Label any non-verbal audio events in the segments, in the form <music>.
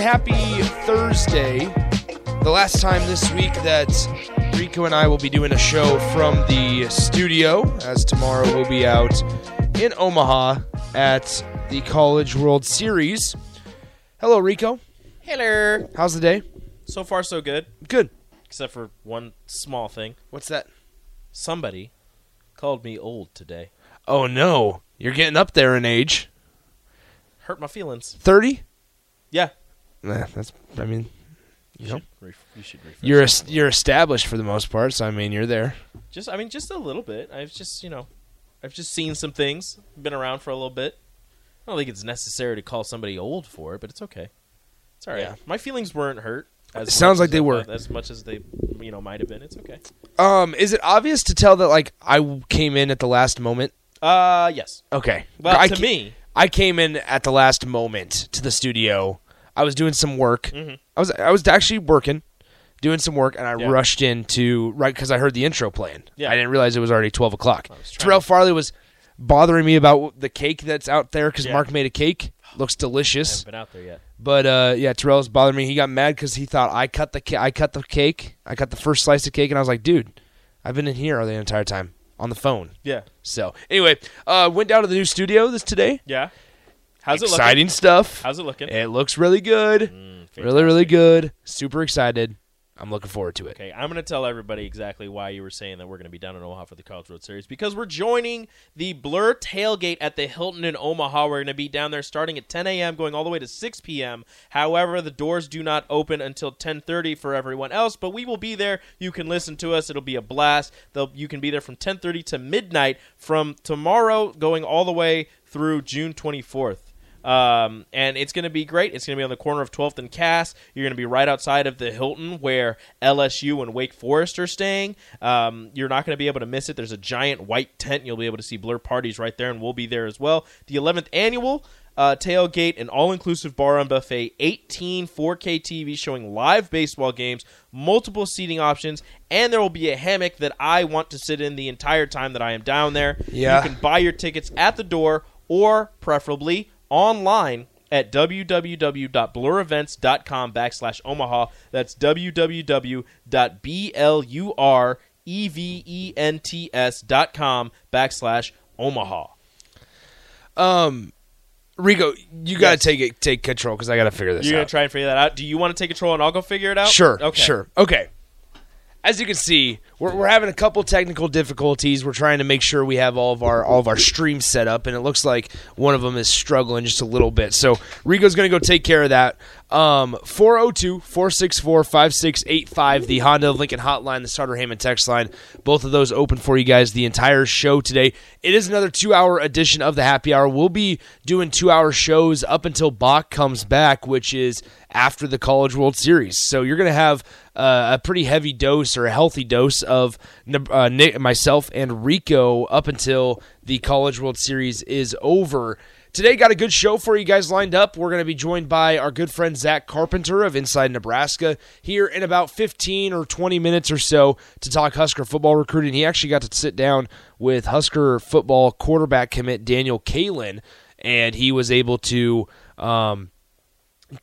Happy Thursday. The last time this week that Rico and I will be doing a show from the studio, as tomorrow we'll be out in Omaha at the College World Series. Hello, Rico. Hello. How's the day? So far, so good. Good. Except for one small thing. What's that? Somebody called me old today. Oh, no. You're getting up there in age. Hurt my feelings. 30? Yeah. Nah, that's, I mean, You, You should, you should refresh. you're, you're established for the most part, so I mean, you're there. just, I mean, just a little bit. I've just, you know, I've just seen some things. Been around for a little bit. I don't think it's necessary to call somebody old for it, but it's okay. It's all right. Yeah. My feelings weren't hurt. As It sounds like they were. as much as they, you know, might have been. It's okay. Um, is it obvious to tell that, like, I came in at the last moment? Uh, yes. Okay. Well, I to ca- me, I came in at the last moment to the studio. I was doing some work. Mhm. I was I was actually working, doing some work, and I Yeah. rushed in to right because I heard the intro playing. Yeah. I didn't realize it was already twelve o'clock. Terrell Farley was bothering me about the cake that's out there because Yeah. Mark made a cake. Looks I delicious, haven't been out there yet. but uh, yeah, Terrell's bothering me. He got mad because he thought I cut the ca- I cut the cake. I cut the first slice of cake, and I was like, dude, I've been in here the entire time on the phone. Yeah. So anyway, uh, went down to the new studio this today. Yeah. How's it Exciting stuff. looking? How's it looking? It looks really good. Mm, Really, really good. Super excited. I'm looking forward to it. Okay, I'm going to tell everybody exactly why you were saying that we're going to be down in Omaha for the College World Series because we're joining the Blur tailgate at the Hilton in Omaha. We're going to be down there starting at 10 a.m., going all the way to 6 p.m. However, the doors do not open until 10:30 for everyone else, but we will be there. You can listen to us. It'll be a blast. They'll, you can be there from 10:30 to midnight from tomorrow, going all the way through June 24th. Um, and it's going to be great. It's going to be on the corner of 12th and Cass. You're going to be right outside of the Hilton where LSU and Wake Forest are staying. Um, you're not going to be able to miss it. There's a giant white tent. You'll be able to see Blur parties right there, and we'll be there as well. The 11th annual uh, tailgate, an all-inclusive bar and buffet, 18 4K TV showing live baseball games, multiple seating options, and there will be a hammock that I want to sit in the entire time that I am down there. Yeah. You can buy your tickets at the door or preferably online at www.blurevents.com backslash Omaha. That's www.blurevents.com backslash Omaha. Um, Rico, you got to Yes. take it, take control because I got to figure this out. you're gonna try and figure that out. Do you want to take control and I'll go figure it out? Sure, Okay. sure. Okay. As you can see, we're, we're having a couple technical difficulties. We're trying to make sure we have all of our all of our streams set up, and it looks like one of them is struggling just a little bit. So Rico's going to go take care of that. Um, 402-464-5685, the Honda of Lincoln hotline, the Sartor Hamann text line. Both of those open for you guys the entire show today. It is another two-hour edition of the Happy Hour. We'll be doing two-hour shows up until Bach comes back, which is after the College World Series. So you're going to have uh, a pretty heavy dose or a healthy dose of uh, Nick, myself and Rico up until the College World Series is over. Today, got a good show for you guys lined up. We're going to be joined by our good friend Zach Carpenter of Inside Nebraska here in about 15 or 20 minutes or so to talk Husker football recruiting. He actually got to sit down with Husker football quarterback commit Daniel Kaelin, and he was able to. Um,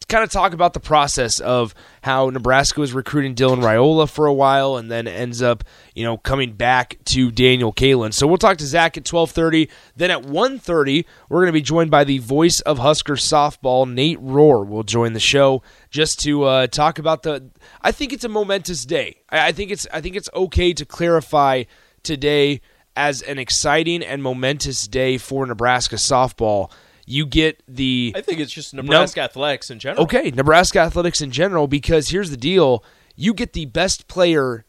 kind of talk about the process of how Nebraska was recruiting Dylan Raiola for a while and then ends up, you know, coming back to Daniel Kaelin. So we'll talk to Zach at 1230. Then at 1.30, we're going to be joined by the voice of Husker softball, Nate Rohr, will join the show just to uh, talk about the I think it's a momentous day. I, I think it's I think it's okay to clarify today as an exciting and momentous day for Nebraska softball You get the I think it's just Nebraska athletics in general. Okay, Nebraska athletics in general, because here's the deal: you get the best player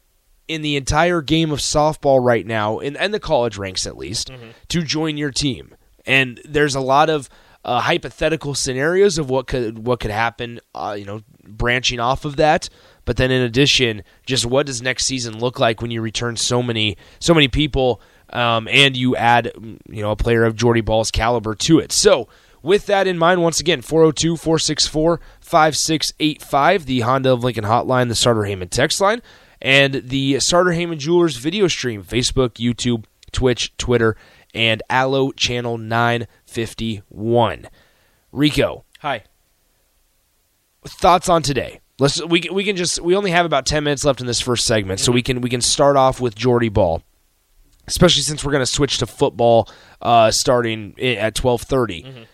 in the entire game of softball right now, in, and the college ranks at least, to join your team. And there's a lot of uh, hypothetical scenarios of what could what could happen. Uh, you know, branching off of that. But then, in addition, just what does next season look like when you return so many so many people, um, and you add you know a player of Jordy Bahl's caliber to it. So with that in mind, once again, 402 464 5685, the Honda of Lincoln hotline, the Sartor Hamann text line, and the Sartor Hamann Jewelers video stream Facebook, YouTube, Twitch, Twitter, and Allo Channel 951. Rico, Hi. thoughts on today? Let's we we can just we only have about 10 minutes left in this first segment, so we can we can start off with Jordy Bahl. Especially since we're going to switch to football uh, starting at 12:30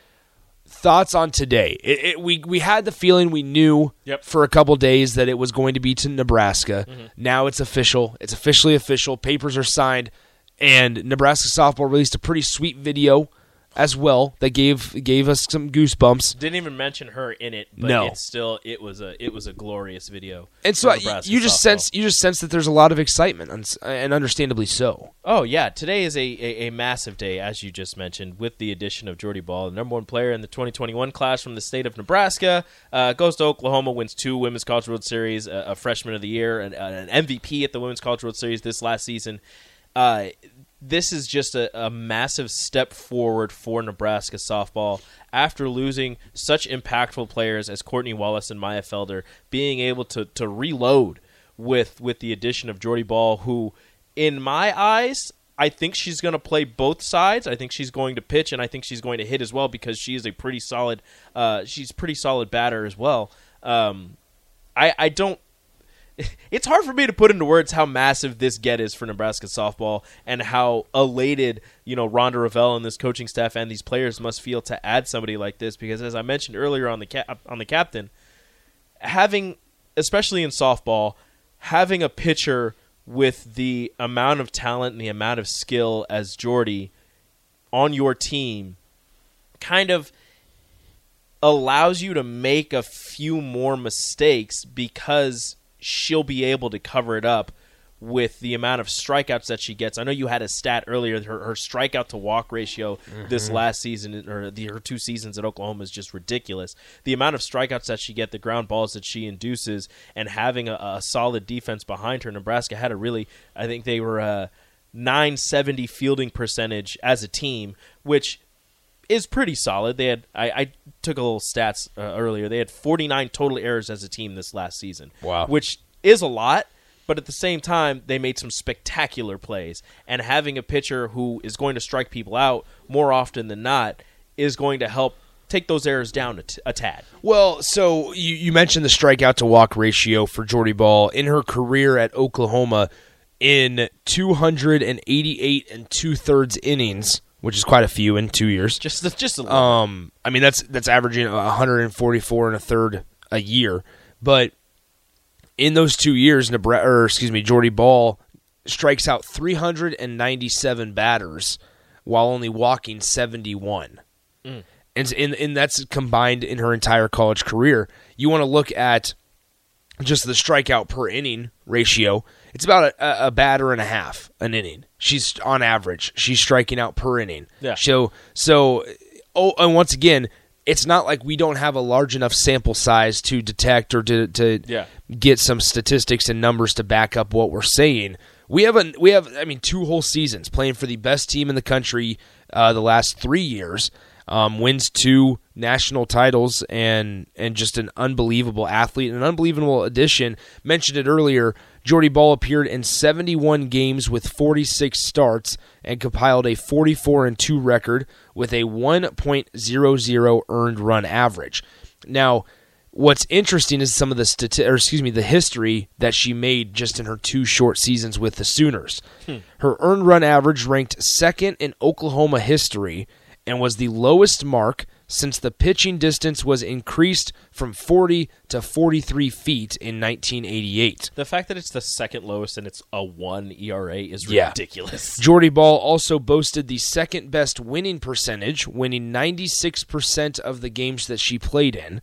thoughts on today? It, it, we we had the feeling we knew Yep. for a couple days that it was going to be to Nebraska. Now it's official. It's officially official. Papers are signed, and Nebraska softball released a pretty sweet video as well that gave gave us some goosebumps. Didn't even mention her in it, but No. it's still it was a it was a glorious video. And so I- you just softball. sense you just sense that there's a lot of excitement, and, and understandably so. Oh yeah, today is a, a, a massive day, as you just mentioned, with the addition of Jordy Bahl, the number one player in the 2021 class from the state of Nebraska. Uh, goes to Oklahoma, wins two Women's College World Series, a, a Freshman of the Year, and an MVP at the Women's College World Series this last season. Uh, this is just a, a massive step forward for Nebraska softball after losing such impactful players as Courtney Wallace and Maya Felder, being able to to reload with with the addition of Jordy Bahl, who, in my eyes, I think she's going to play both sides. I think she's going to pitch, and I think she's going to hit as well because she is a pretty solid. Uh, she's pretty solid batter as well. Um, I I don't. <laughs> It's hard for me to put into words how massive this get is for Nebraska softball and how elated you know Rhonda Revelle and this coaching staff and these players must feel to add somebody like this because as I mentioned earlier on the cap- on the captain, having especially in softball, having a pitcher with the amount of talent and the amount of skill as Jordy on your team kind of allows you to make a few more mistakes because she'll be able to cover it up with the amount of strikeouts that she gets. I know you had a stat earlier. Her, her strikeout to walk ratio this mm-hmm. last season, or the, her two seasons at Oklahoma, is just ridiculous. The amount of strikeouts that she get, the ground balls that she induces, and having a, a solid defense behind her. Nebraska had a really, I think they were uh, a 970 fielding percentage as a team, which is pretty solid. They had I, I took a little stats uh, earlier. They had 49 total errors as a team this last season. Wow. which is a lot. But at the same time, they made some spectacular plays. And having a pitcher who is going to strike people out more often than not is going to help take those errors down a, t- a tad. Well, so you, you mentioned the strikeout to walk ratio for Jordy Bahl in her career at Oklahoma in 288 and two thirds innings, which is quite a few in two years. Just just a little. Um, I mean that's that's averaging 144 and a third a year, but in those two years, Nebraska, or excuse me, Jordy Bahl strikes out 397 batters while only walking 71. And, and and that's combined in her entire college career. You want to look at just the strikeout per inning ratio. It's about a, a batter and a half an inning. She's on average. She's striking out per inning. Yeah. So so oh and once again, it's not like we don't have a large enough sample size to detect or to to Yeah. get some statistics and numbers to back up what we're saying. We have a we have I mean two whole seasons playing for the best team in the country uh, the last three years. Um, wins two national titles and and just an unbelievable athlete, an unbelievable addition. Mentioned it earlier. Jordy Bahl appeared in 71 games with 46 starts and compiled a 44 and 2 record with a 1.00 earned run average. Now, what's interesting is some of the stati- or excuse me, the history that she made just in her two short seasons with the Sooners. Hmm. Her earned run average ranked second in Oklahoma history and was the lowest mark since the pitching distance was increased from 40 to 43 feet in 1988. The fact that it's the second lowest and it's a one ERA is Yeah. ridiculous. <laughs> Jordy Bahl also boasted the second best winning percentage, winning 96% of the games that she played in,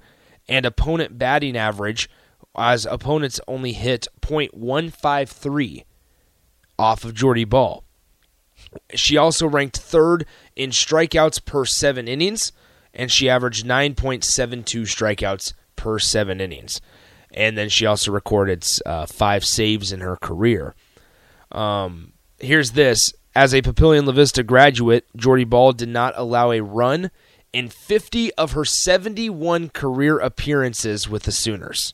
and opponent batting average, as opponents only hit .153 off of Jordy Bahl. She also ranked third in strikeouts per seven innings, and she averaged 9.72 strikeouts per seven innings. And then she also recorded uh, five saves in her career. Um, here's this. As a Papillion La Vista graduate, Jordy Bahl did not allow a run in 50 of her 71 career appearances with the Sooners.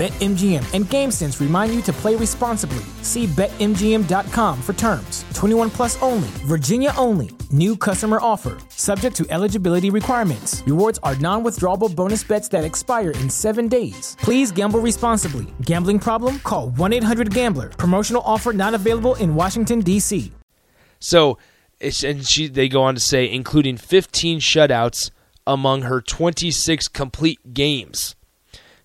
BetMGM and GameSense remind you to play responsibly. See BetMGM.com for terms. 21 plus only, Virginia only. New customer offer. Subject to eligibility requirements. Rewards are non withdrawable bonus bets that expire in seven days. Please gamble responsibly. Gambling problem? Call 1 800 Gambler. Promotional offer not available in Washington, D.C. So, and she they go on to say, including 15 shutouts among her 26 complete games.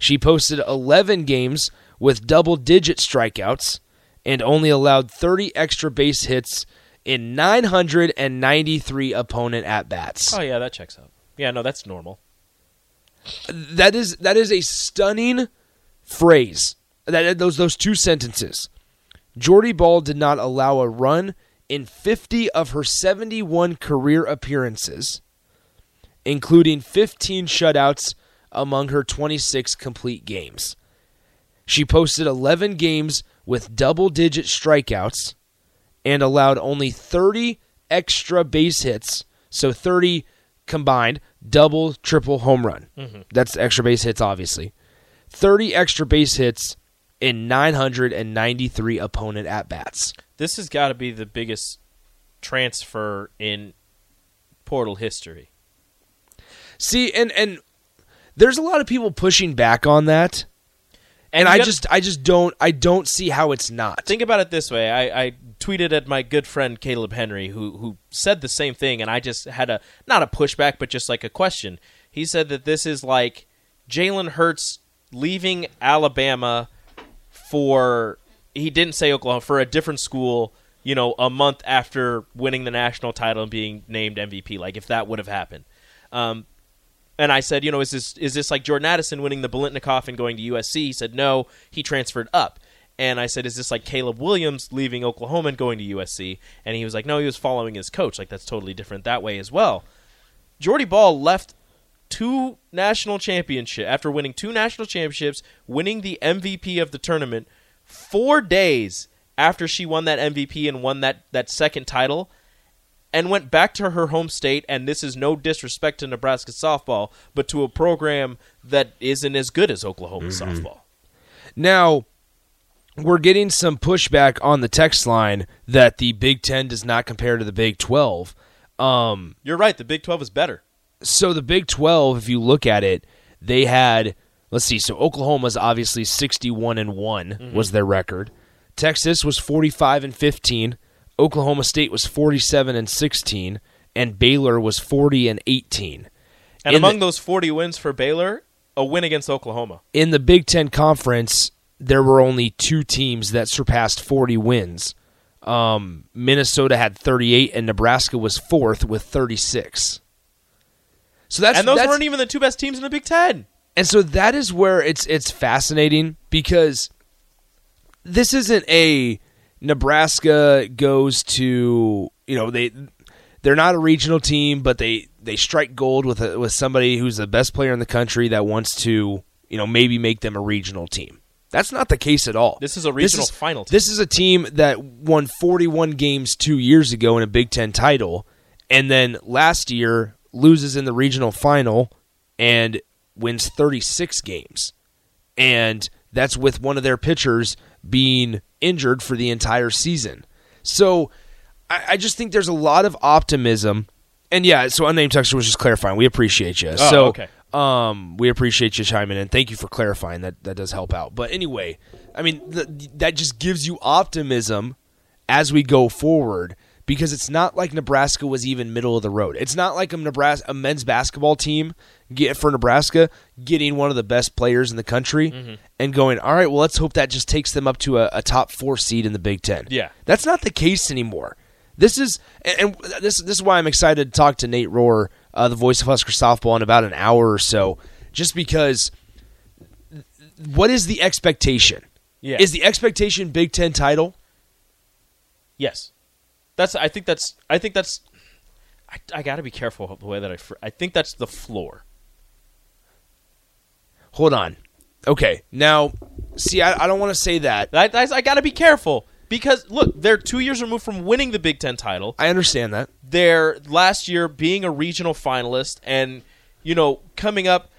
She posted 11 games with double digit strikeouts and only allowed 30 extra base hits in 993 opponent at bats. Oh yeah, that checks out. Yeah, no, that's normal. That is that is a stunning phrase. That those those two sentences. Jordy Bahl did not allow a run in 50 of her 71 career appearances, including 15 shutouts among her 26 complete games. She posted 11 games with double digit strikeouts and allowed only 30 extra base hits, so 30 combined, double, triple home run. Mm-hmm. That's extra base hits, obviously. 30 extra base hits in 993 opponent at bats. This has got to be the biggest transfer in portal history. See, and and there's a lot of people pushing back on that, and, I gotta- just I just don't I don't see how it's not. Think about it this way. I, I tweeted at my good friend Caleb Henry, who who said the same thing, and I just had a not a pushback, but just like a question. He said that this is like Jalen Hurts leaving Alabama for he didn't say Oklahoma for a different school. You know, a month after winning the national title and being named MVP, like if that would have happened. Um, and I said, you know, is this is this like Jordan Addison winning the Biletnikoff and going to USC? He said, no, he transferred up. And I said, is this like Caleb Williams leaving Oklahoma and going to USC? And he was like, no, he was following his coach. Like that's totally different that way as well. Jordy Bahl left two national championship after winning two national championships, winning the MVP of the tournament four days after she won that MVP and won that that second title and went back to her home state. And this is no disrespect to Nebraska softball, but to a program that isn't as good as Oklahoma softball. Now, we're getting some pushback on the text line that the Big Ten does not compare to the Big Twelve. Um, You're right. The Big Twelve is better. so the Big 12, if you look at it, they had let's see. So Oklahoma's obviously 61 and one was their record. Texas was 45 and 15. Oklahoma State was 47 and 16, and Baylor was 40 and 18. And In among the- those 40 wins for Baylor, a win against Oklahoma. in the Big Ten Conference, there were only two teams that surpassed 40 wins. Um, Minnesota had 38, and Nebraska was fourth with 36. So that's and those that's, weren't even the two best teams in the Big Ten. and so that is where it's it's fascinating because this isn't a Nebraska goes to you know they they're not a regional team but they they strike gold with a, with somebody who's the best player in the country that wants to you know maybe make them a regional team. That's not the case at all. This is a regional final team. This is a team that won 41 games two years ago in a Big Ten title, and then last year loses in the regional final and wins 36 games. And that's with one of their pitchers being injured for the entire season. So I, I just think there's a lot of optimism. And yeah, so unnamed texture was just clarifying. We appreciate you. Oh, so okay. um, we appreciate you chiming in. Thank you for clarifying. That that does help out. But anyway, I mean th- that just gives you optimism as we go forward because it's not like Nebraska was even middle of the road. It's not like a Nebraska a men's basketball team get for Nebraska getting one of the best players in the country Mm-hmm. and going, all right, well let's hope that just takes them up to a, a top four seed in the Big Ten. Yeah. that's not the case anymore. This is and, and this this is why I'm excited to talk to Nate Rohr, uh, the voice of Husker softball, in about an hour or so, just because. What is the expectation? Yeah. Is the expectation Big Ten title? Yes, that's. I think that's. I think that's. I, I got to be careful the way that I. fr- I think that's the floor. Hold on. Okay, now, see, I, I don't want to say that. I, I, I got to be careful because look, they're two years removed from winning the Big Ten title. I understand that. They're last year being a regional finalist, and you know coming up.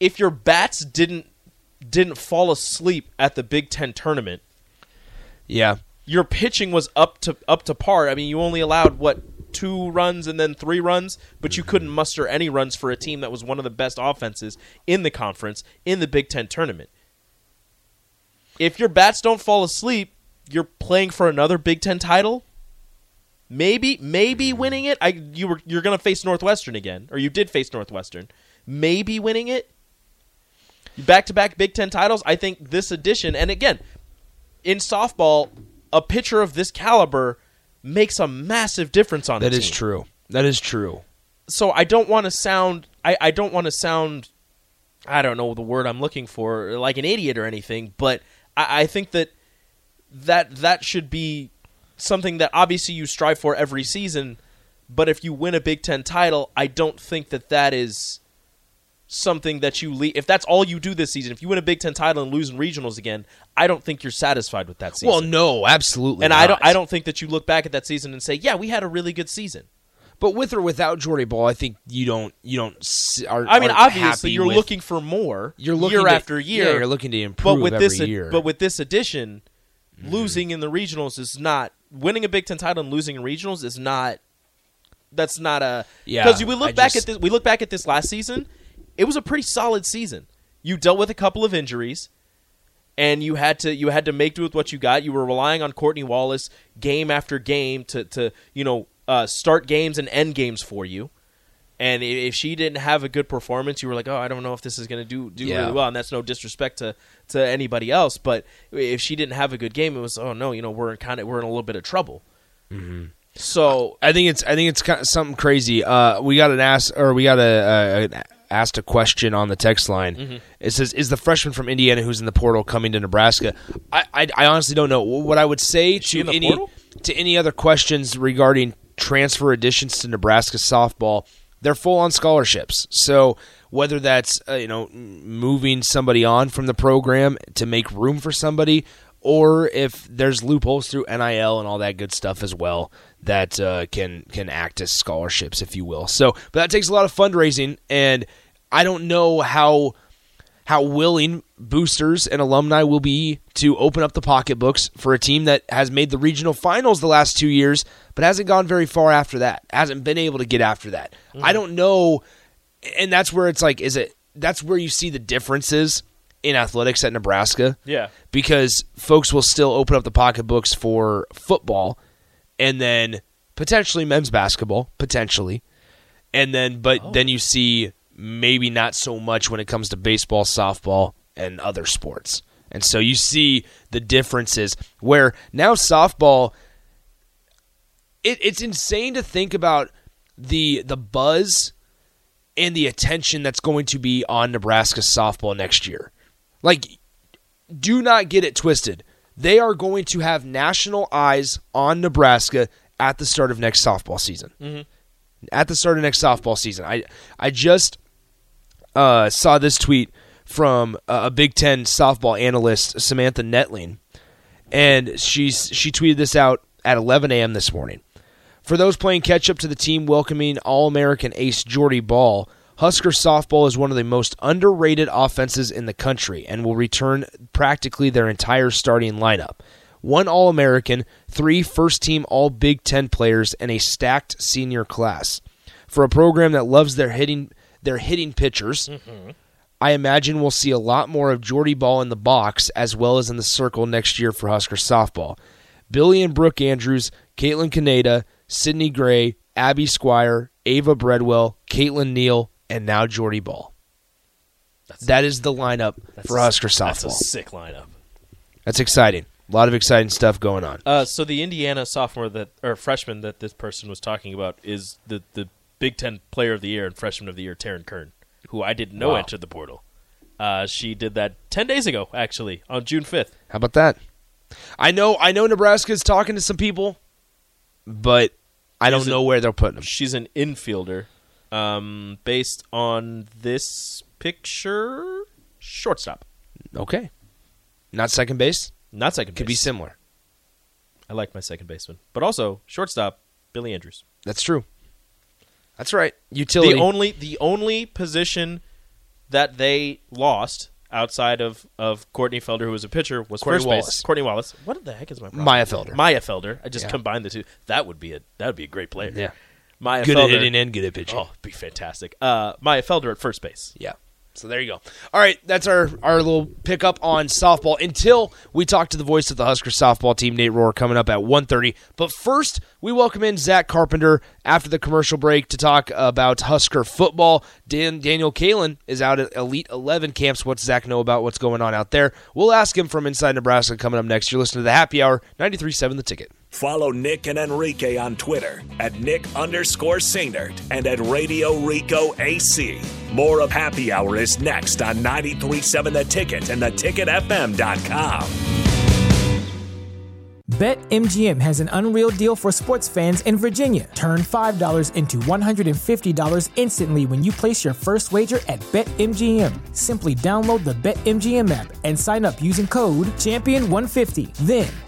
If your bats didn't didn't fall asleep at the Big Ten tournament, Yeah, your pitching was up to up to par. I mean, you only allowed what two runs and then three runs, but you couldn't muster any runs for a team that was one of the best offenses in the conference in the Big Ten tournament. If your bats don't fall asleep, you're playing for another Big Ten title. Maybe, maybe winning it. I you were you're gonna face Northwestern again, or you did face Northwestern. Maybe winning it. Back to back Big Ten titles. I think this edition, and again, in softball, a pitcher of this caliber makes a massive difference on that is team. true. That is true. So I don't want to sound I, I don't want to sound I don't know the word I'm looking for like an idiot or anything, but I, I think that that that should be something that obviously you strive for every season. But if you win a Big Ten title, I don't think that that is something that you leave if that's all you do this season. If you win a Big Ten title and lose in regionals again, I don't think you're satisfied with that season. Well, no, absolutely. and I don't. I don't think that you look back at that season and say, yeah, we had a really good season. But with or without Jordy Bahl, I think you don't. You don't. Are, I mean, obviously, you're with- looking for more. You're looking year to- after year. Yeah, you're looking to improve but with every this, year. but with this addition, mm-hmm. losing in the regionals is not winning a Big Ten title and losing in regionals is not. That's not a Yeah, because we look I back just- at this. We look back at this last season. It was a pretty solid season. You dealt with a couple of injuries, and you had to you had to make do with what you got. You were relying on Courtney Wallace game after game to to you know uh, start games and end games for you. And if she didn't have a good performance, you were like, "Oh, I don't know if this is going to do do Yeah. really well." And that's no disrespect to to anybody else, but if she didn't have a good game, it was, "Oh no, you know, we're in kind of we're in a little bit of trouble." Mm-hmm. So I think it's I think it's kind of something crazy. Uh, we got an ask or we got a, a, a asked a question on the text line. Mm-hmm. It says, "Is the freshman from Indiana who's in the portal coming to Nebraska?" I I, I honestly don't know. What I would say to any portal? to any other questions regarding transfer additions to Nebraska softball, they're full on scholarships. So whether that's uh, you know moving somebody on from the program to make room for somebody, or if there's loopholes through NIL and all that good stuff as well that uh, can can act as scholarships, if you will. So, but that takes a lot of fundraising, and I don't know how how willing boosters and alumni will be to open up the pocketbooks for a team that has made the regional finals the last two years, but hasn't gone very far after that, hasn't been able to get after that. I don't know, and that's where it's like, is it? That's where you see the differences in athletics at Nebraska yeah, because folks will still open up the pocketbooks for football and then potentially men's basketball, potentially. And then but oh. then you see maybe not so much when it comes to baseball, softball, and other sports. And so you see the differences where now softball it, it's insane to think about the the buzz and the attention that's going to be on Nebraska softball next year. Like do not get it twisted. They are going to have national eyes on Nebraska at the start of next softball season. At the start of next softball season, I I just uh, saw this tweet from a Big Ten softball analyst, Samantha Netling, and she's she tweeted this out at 11 a.m. this morning. For those playing catch up to the team welcoming All American ace Jordy Bahl, Husker softball is one of the most underrated offenses in the country and will return practically their entire starting lineup. One All American, three first team All Big Ten players, and a stacked senior class. For a program that loves their hitting their hitting pitchers, I imagine we'll see a lot more of Jordy Bahl in the box as well as in the circle next year for Husker softball. Billie and Brooke Andrews, Caitlin Caneda, Sydney Gray, Abby Squire, Ava Bredwell, Caitlin Neal, and now Jordy Bahl. that is the lineup for Husker That's a softball. sick lineup. That's exciting. A lot of exciting stuff going on. Uh, so the Indiana sophomore that or freshman that this person was talking about is the the Big Ten Player of the Year and Freshman of the Year, Taryn Kern, who I didn't know Wow. entered the portal. Uh, she did that ten days ago, actually, on June fifth. How about that? I know I know Nebraska's talking to some people, but I don't Is it- know where they're putting them. She's an infielder, um, based on this picture, shortstop, Okay. Not second base? not second. Could base. be similar. I like my second baseman, but also shortstop, Billie Andrews. That's true. That's right. Utility. The only the only position that they lost outside of, of Courtney Felder, who was a pitcher, was Courtney first Wallace. base. Courtney Wallace. What the heck is my problem? Maya Felder. Maya Felder. I just Yeah. combined the two. That would be a that would be a great player. Yeah. Maya good Felder. at hitting and good at pitching. Oh, be fantastic. Uh, Maya Felder at first base. Yeah. So there you go. All right, that's our our little pickup on softball. Until we talk to the voice of the Husker softball team, Nate Rohr, coming up at 1.30. But first, we welcome in Zach Carpenter after the commercial break to talk about Husker football. Dan, Daniel Kaelin is out at Elite 11 camps. What's Zach know about what's going on out there? We'll ask him from Inside Nebraska coming up next. You're listening to the Happy Hour, 93.7 The Ticket. Follow Nick and Enrique on Twitter at Nick underscore Sainert and at Radio Rico AC. More of Happy Hour is next on 93.7 The Ticket and theticketfm.com. BetMGM has an unreal deal for sports fans in Virginia. Turn $5 into $150 instantly when you place your first wager at BetMGM. Simply download the BetMGM app and sign up using code Champion150. Then,